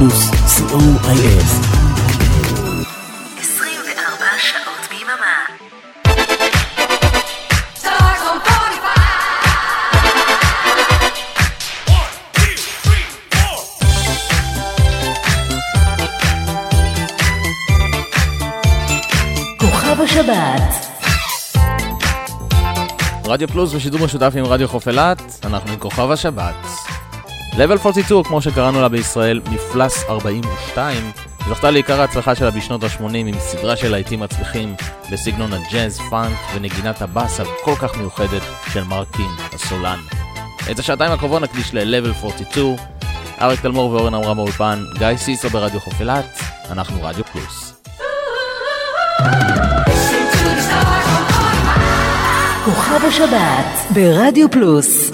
פלוס, co.il 24 שעות ביממה. כוכב השבת רדיו פלוס בשידור משותף עם רדיו חוף אילת, אנחנו עם כוכב השבת. Level 42, כמו שקראנו לה בישראל, מפלס 42, זכתה לעיקר ההצלחה שלה בשנות ה-80 עם סדרה של להיטים מצליחים בסגנון הג'אז, פאנק ונגינת הבאס הכל כך מיוחדת של מרקין הסולן. את השעתיים הקרובות נקדיש ל-Level 42, אריק תלמור ואורן עמרם באולפן, גיא סיסו ברדיו חוף אילת, אנחנו רדיו פלוס. כוכב השבת ברדיו פלוס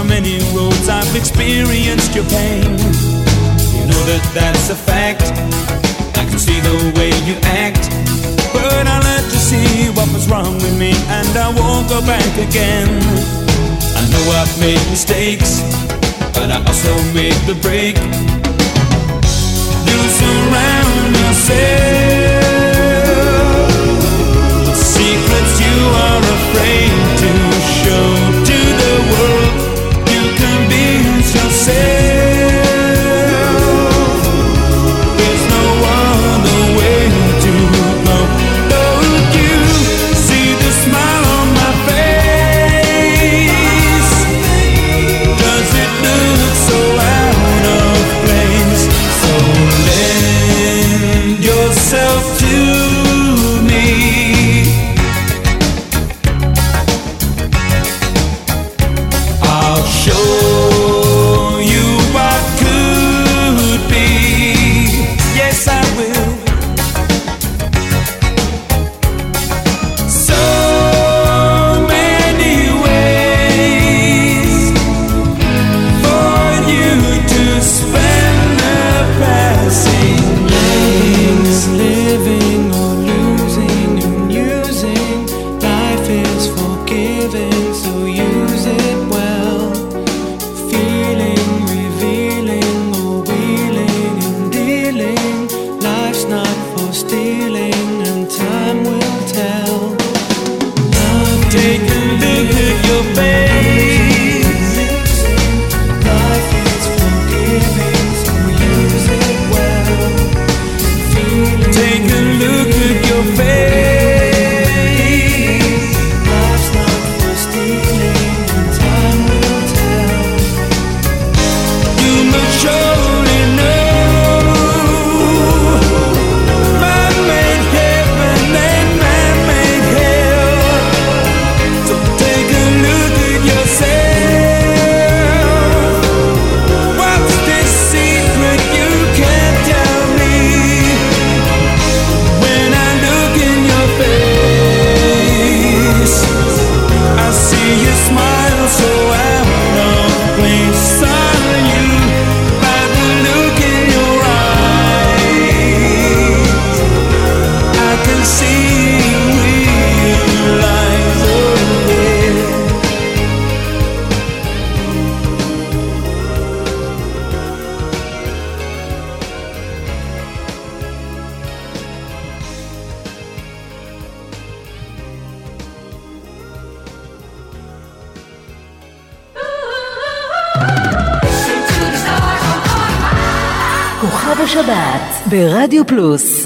so many roads I've experienced your pain. You know that that's a fact. I can see the way you act, but I let you see what was wrong with me, and I won't go back again. I know I've made mistakes, but I also made the break. You surround yourself with secrets you are afraid. say. Rádio Plus.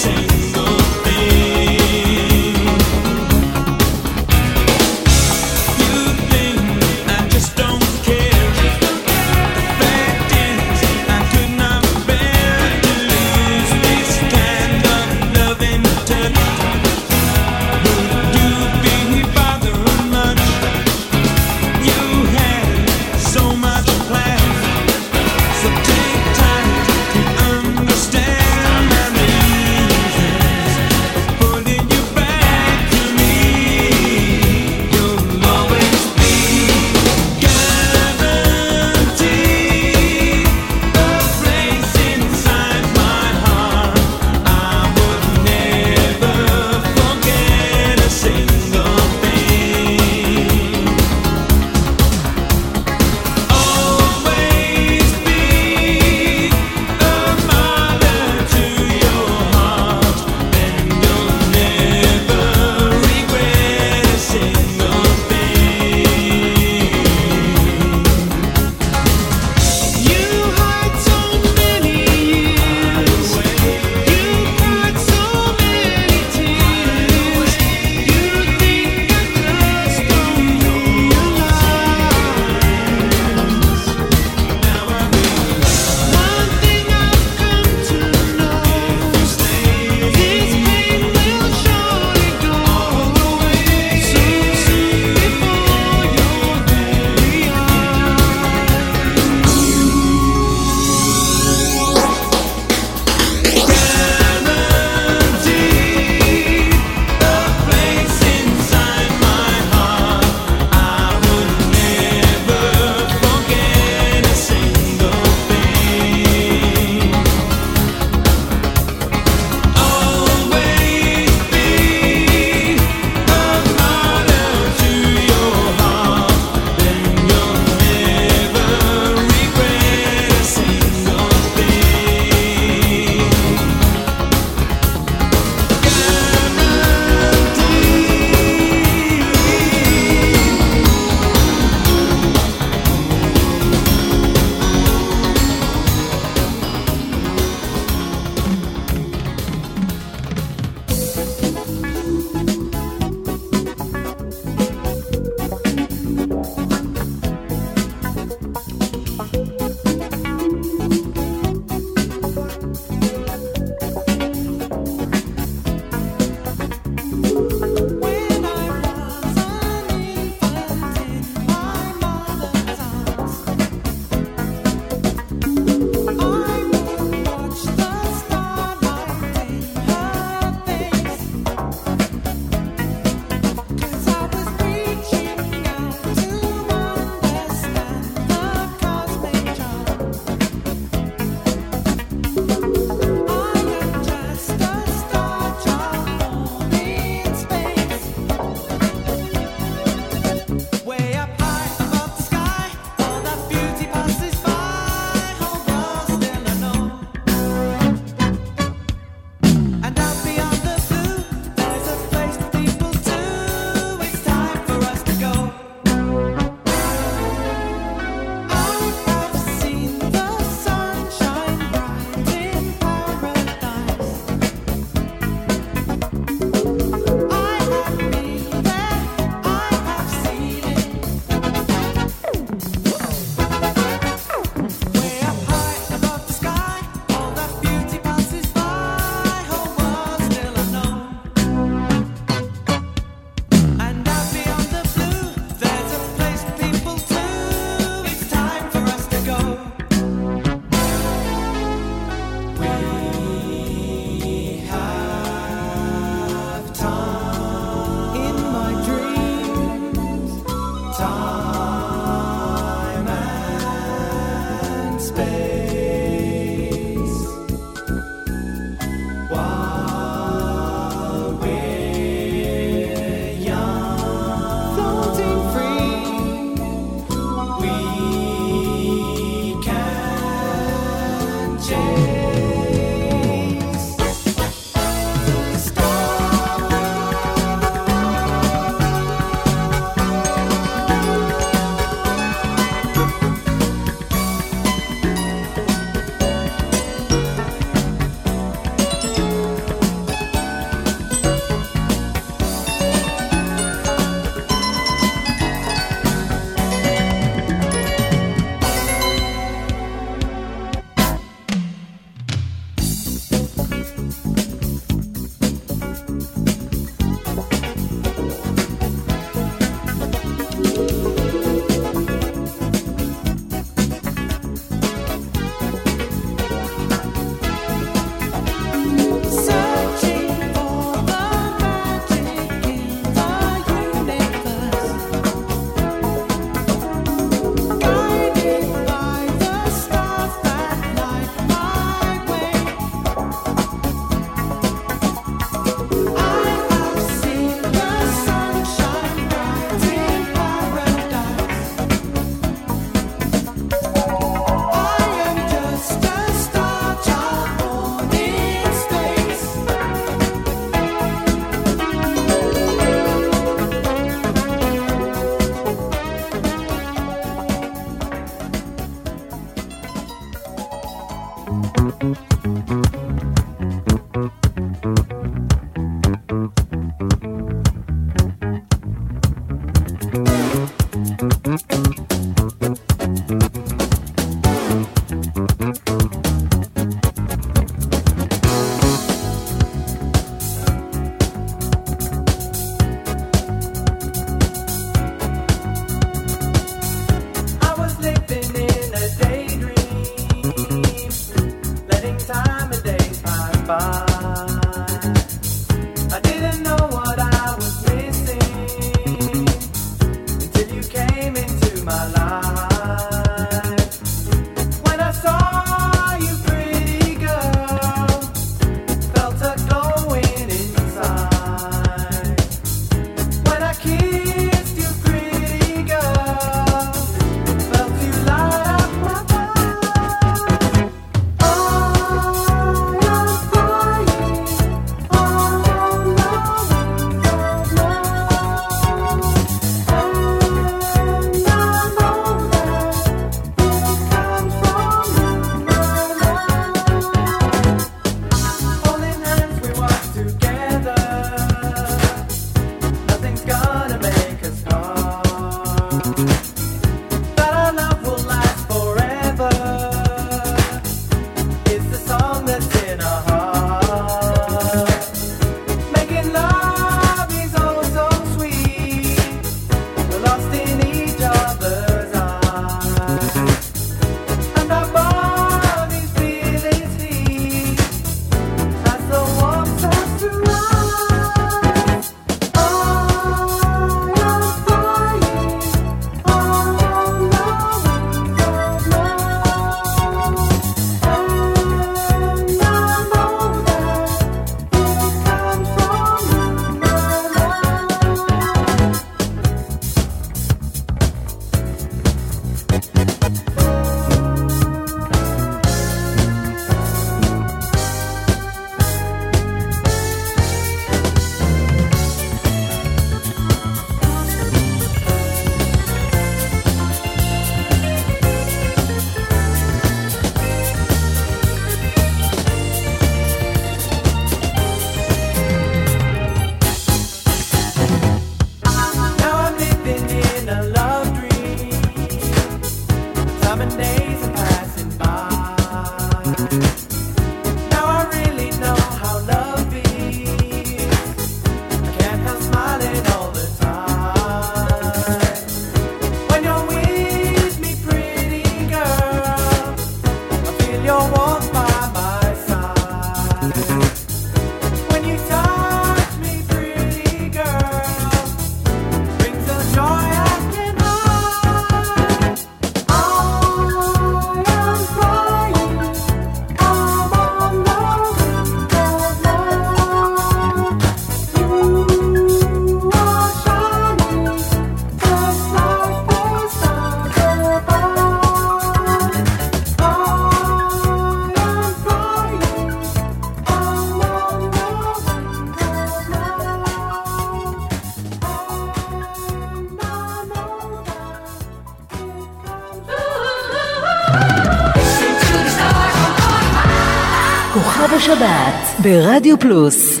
ברדיו פלוס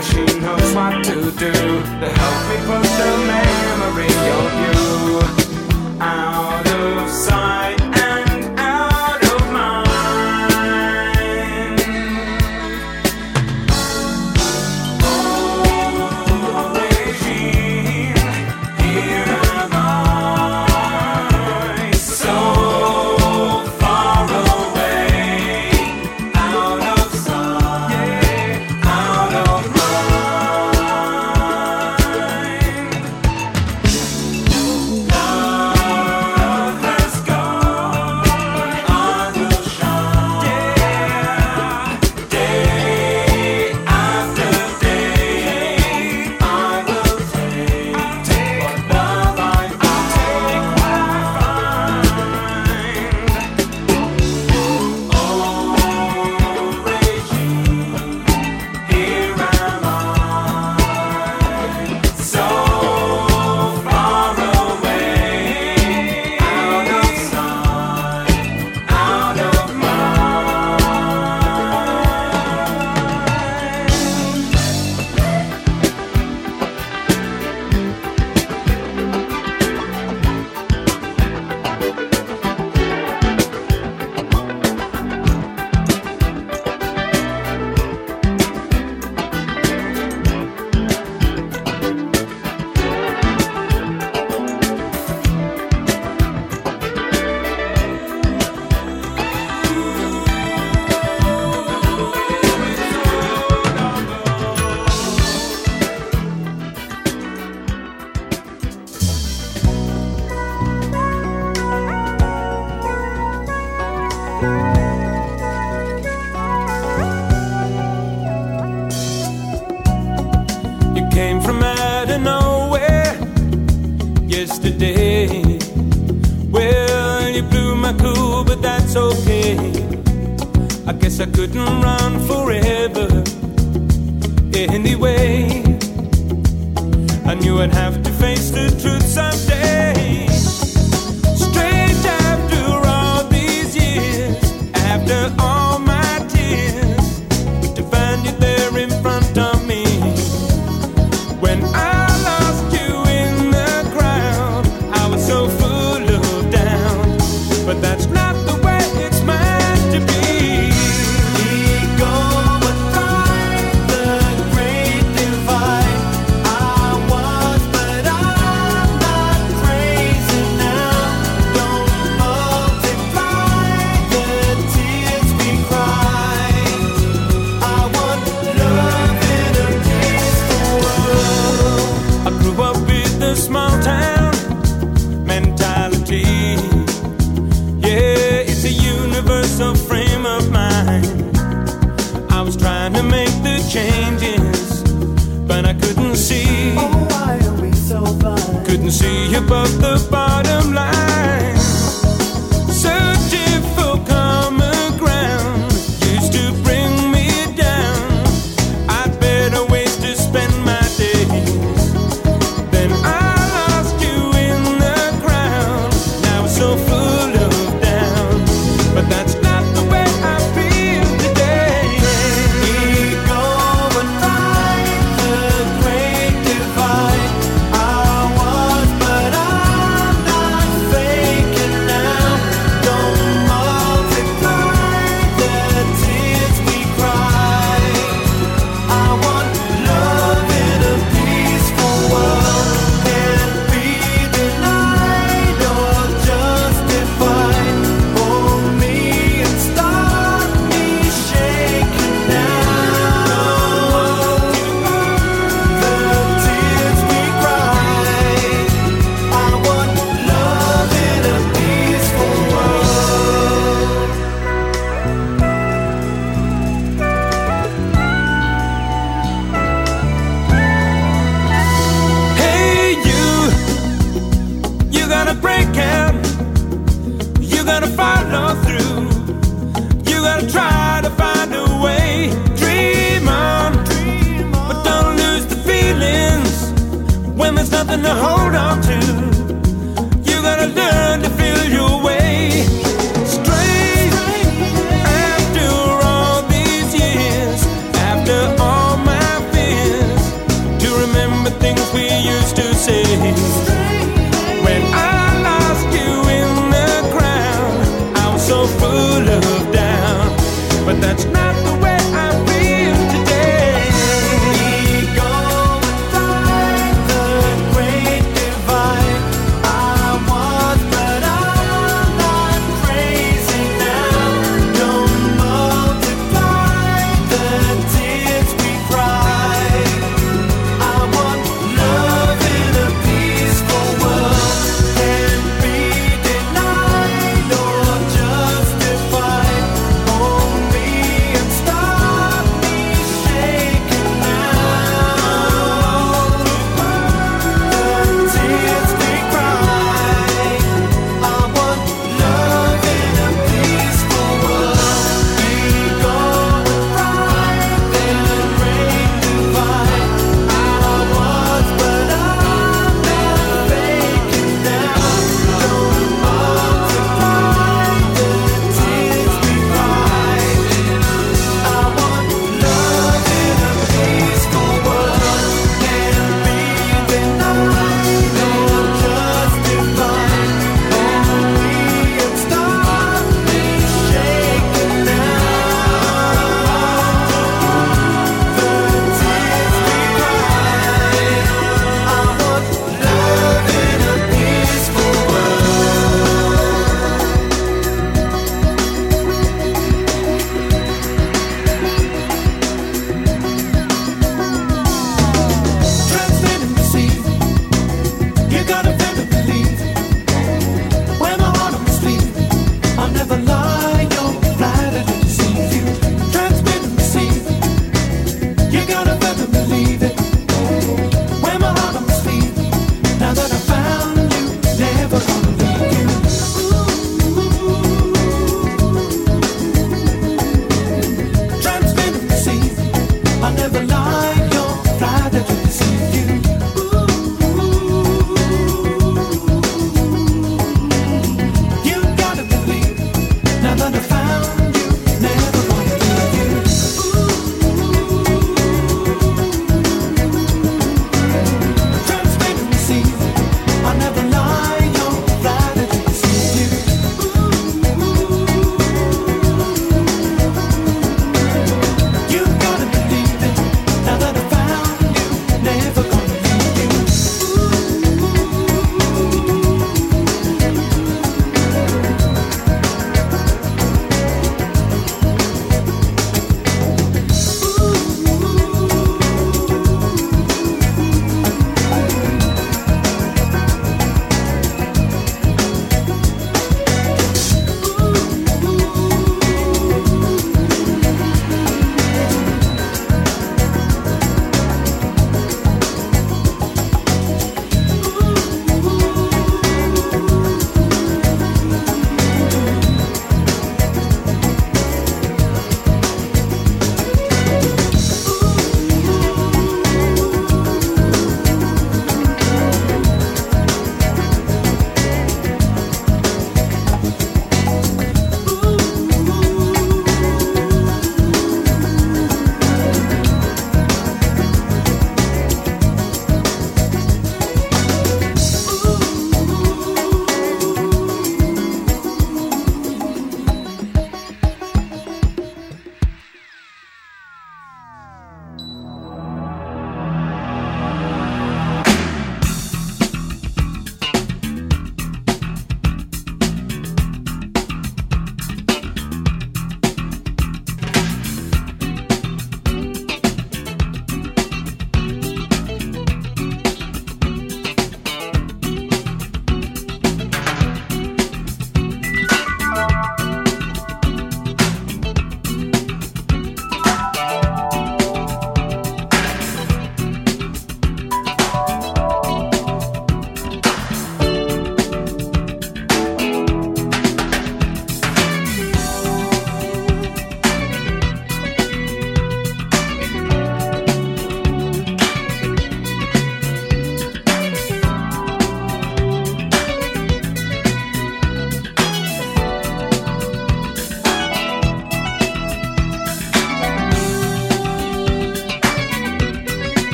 machine knows what to do to help me put the man.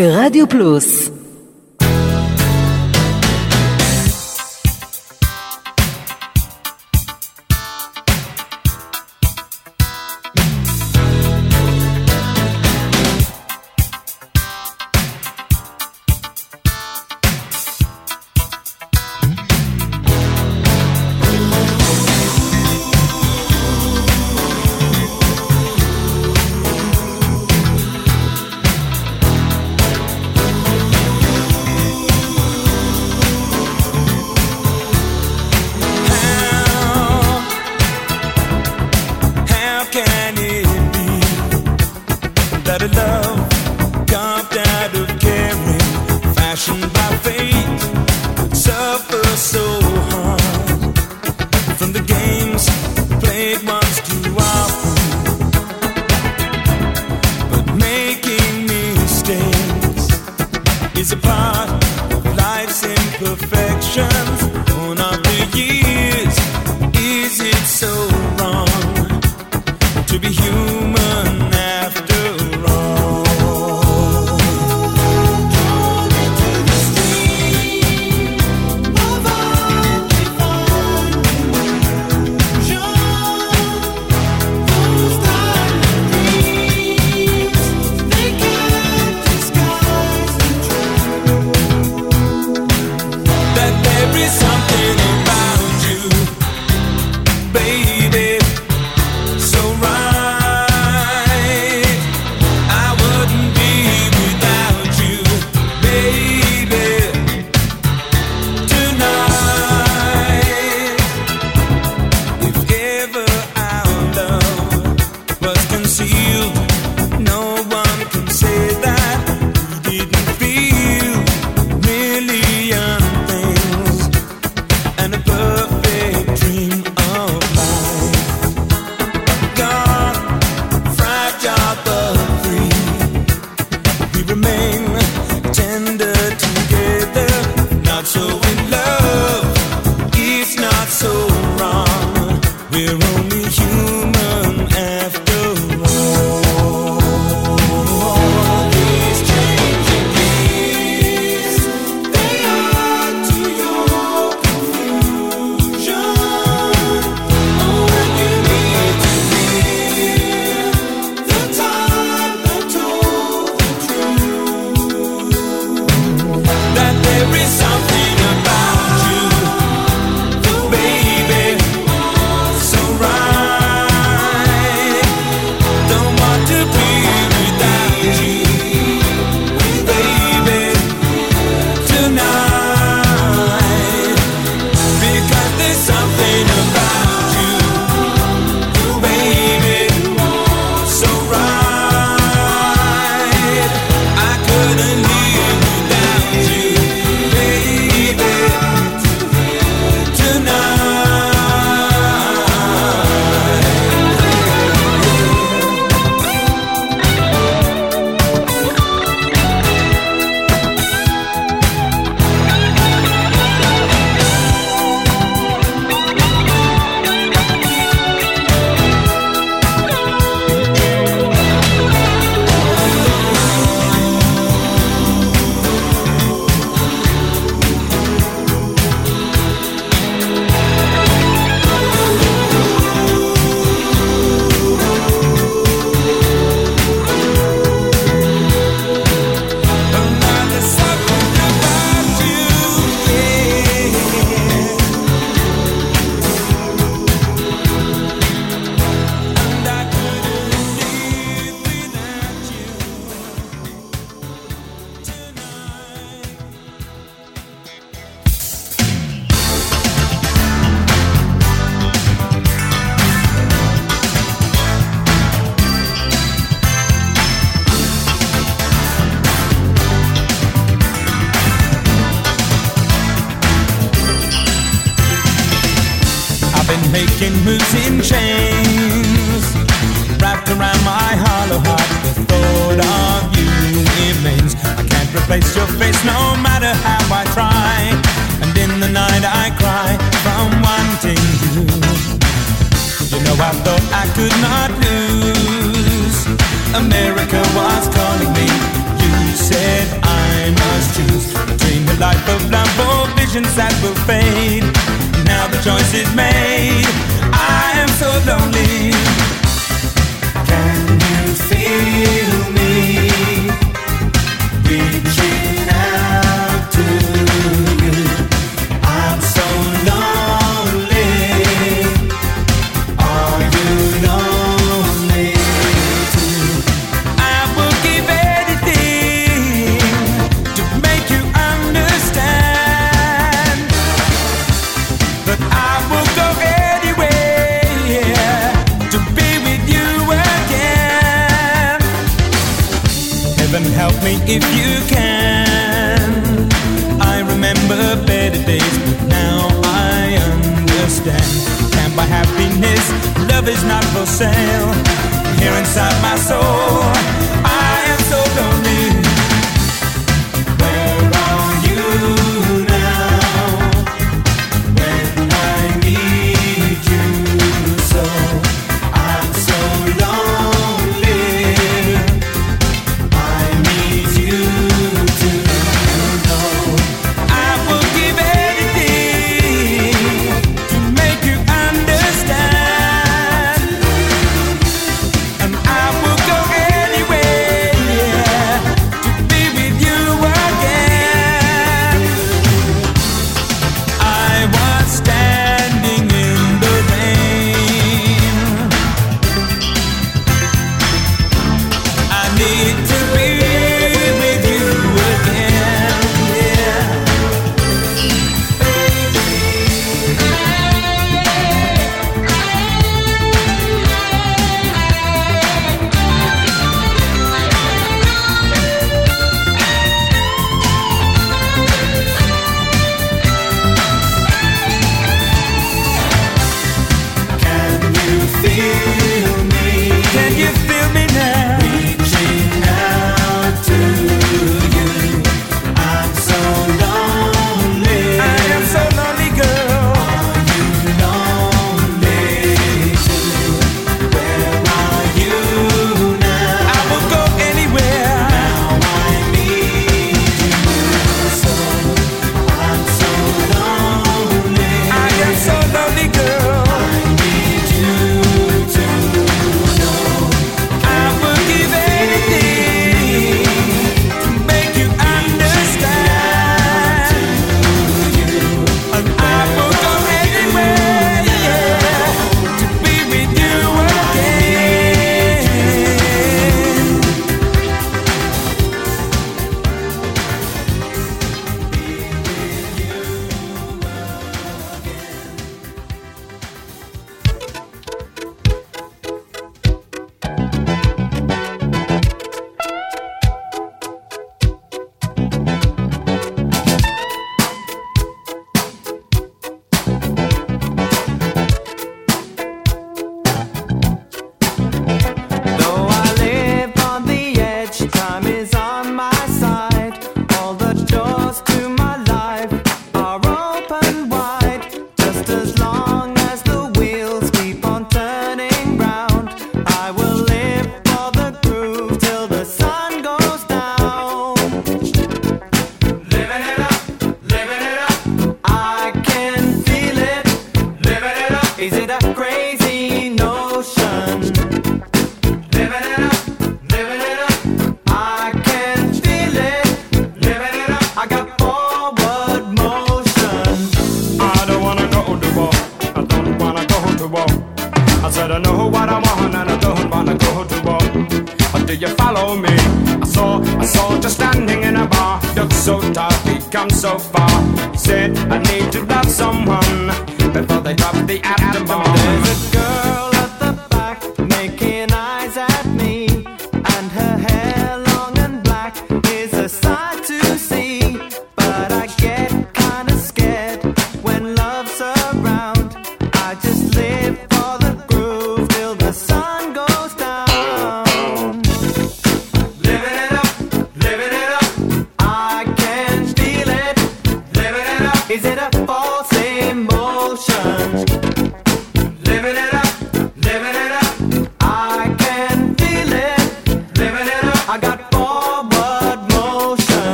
ברדיו פלוס Even help me if you can. I remember better days, but now I understand. Can't buy happiness, love is not for sale. Here inside my soul, I am so lonely.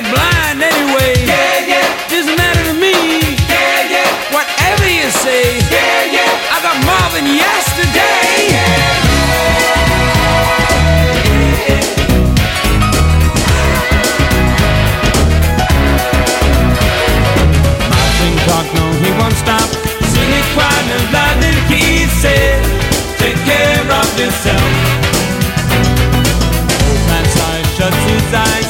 they're blind anyway. Yeah, yeah. Doesn't matter to me. Yeah, yeah. Whatever you say. Yeah, yeah. I got more than yesterday. Yeah. No, he won't stop. He said. Take care of yourself. Old man side shuts his eyes.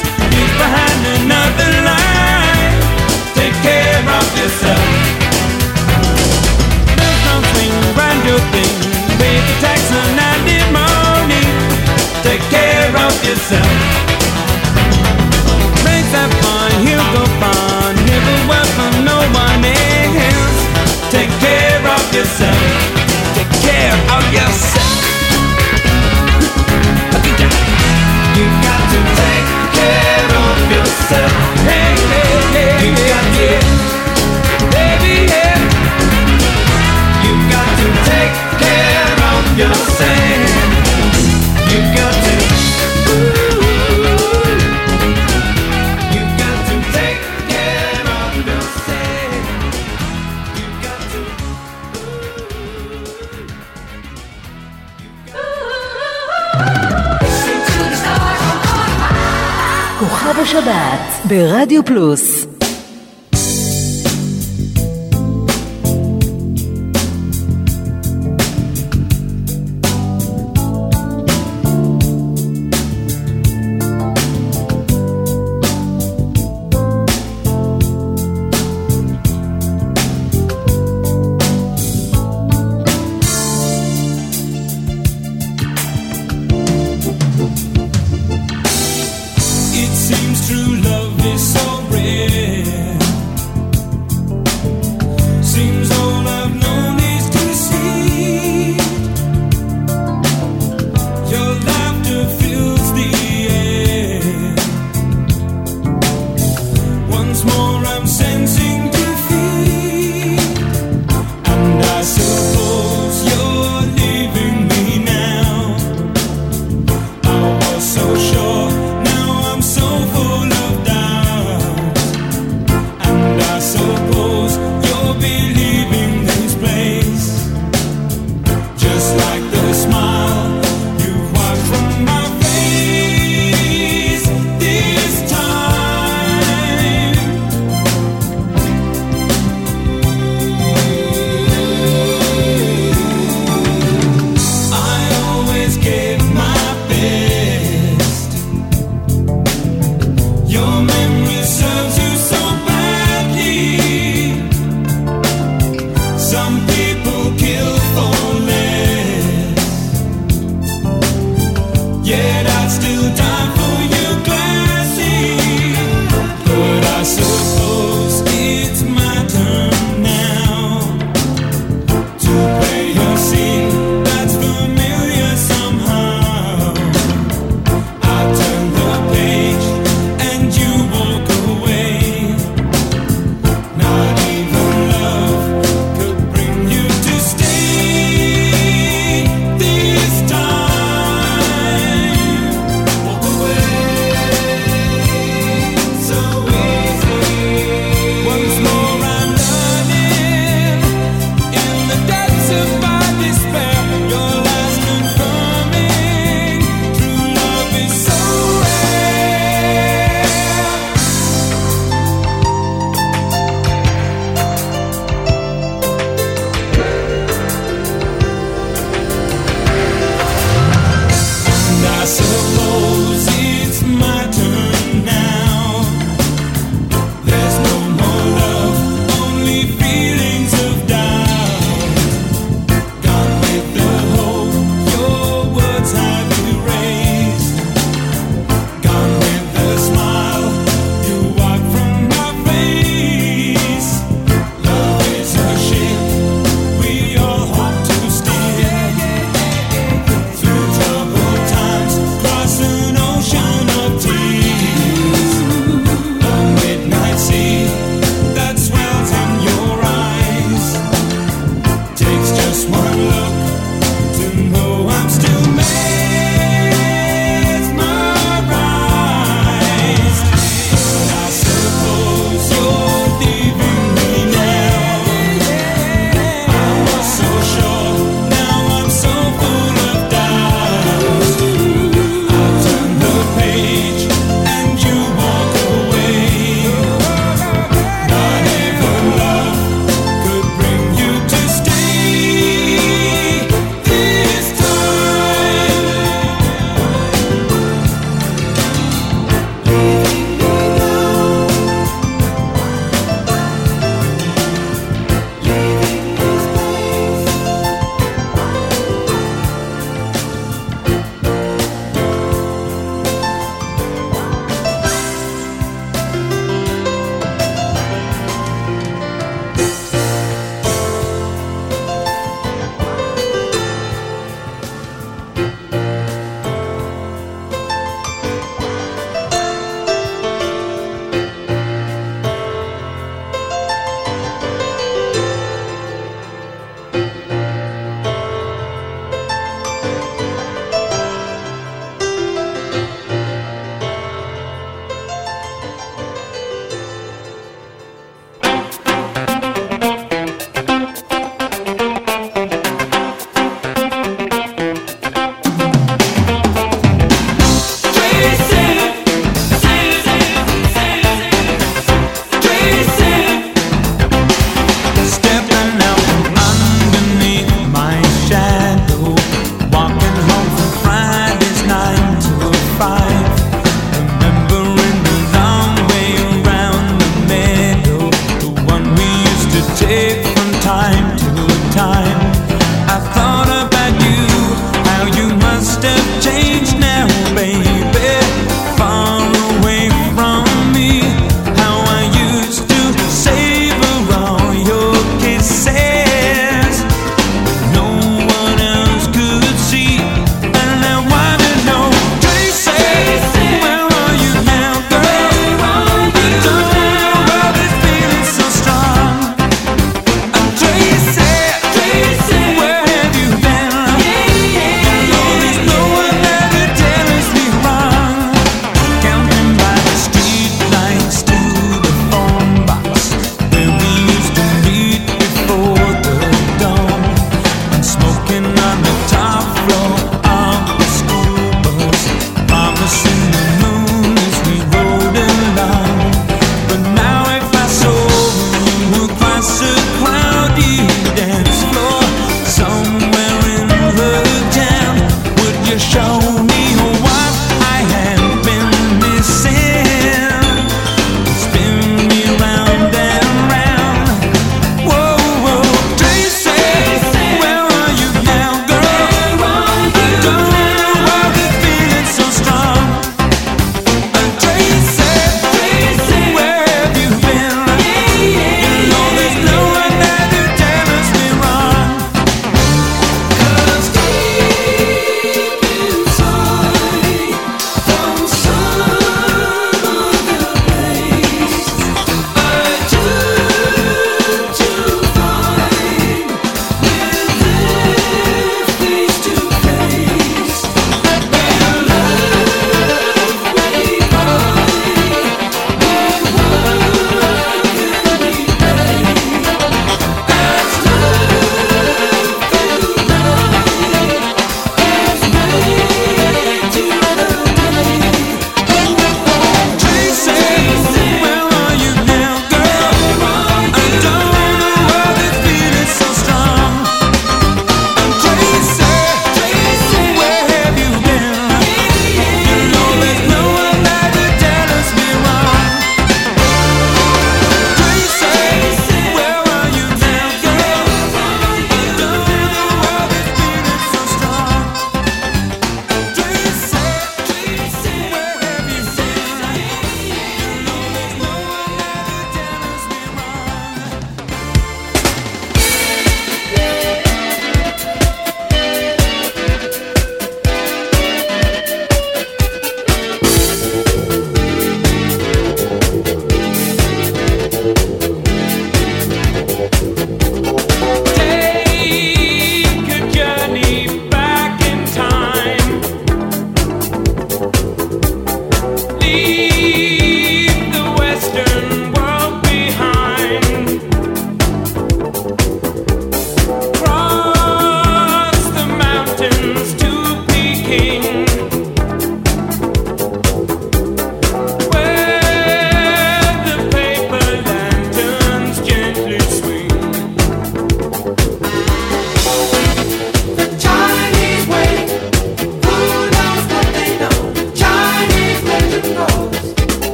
myself. Raise that fun. he'll go fine. He'll work for no one else. Take care of yourself. Take care of yourself. You got to take care of yourself. השבת ברדיו פלוס.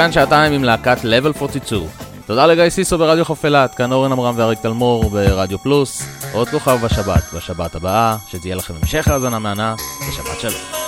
כאן שעתיים עם להקת Level 42. תודה לגיא סיסו ברדיו חוף אילת, כאן אורן עמרם ואריק תלמור ברדיו פלוס, עוד כוכב בשבת, בשבת הבאה, שתהיה לכם המשך האזנה מהנה, בשבת שלום.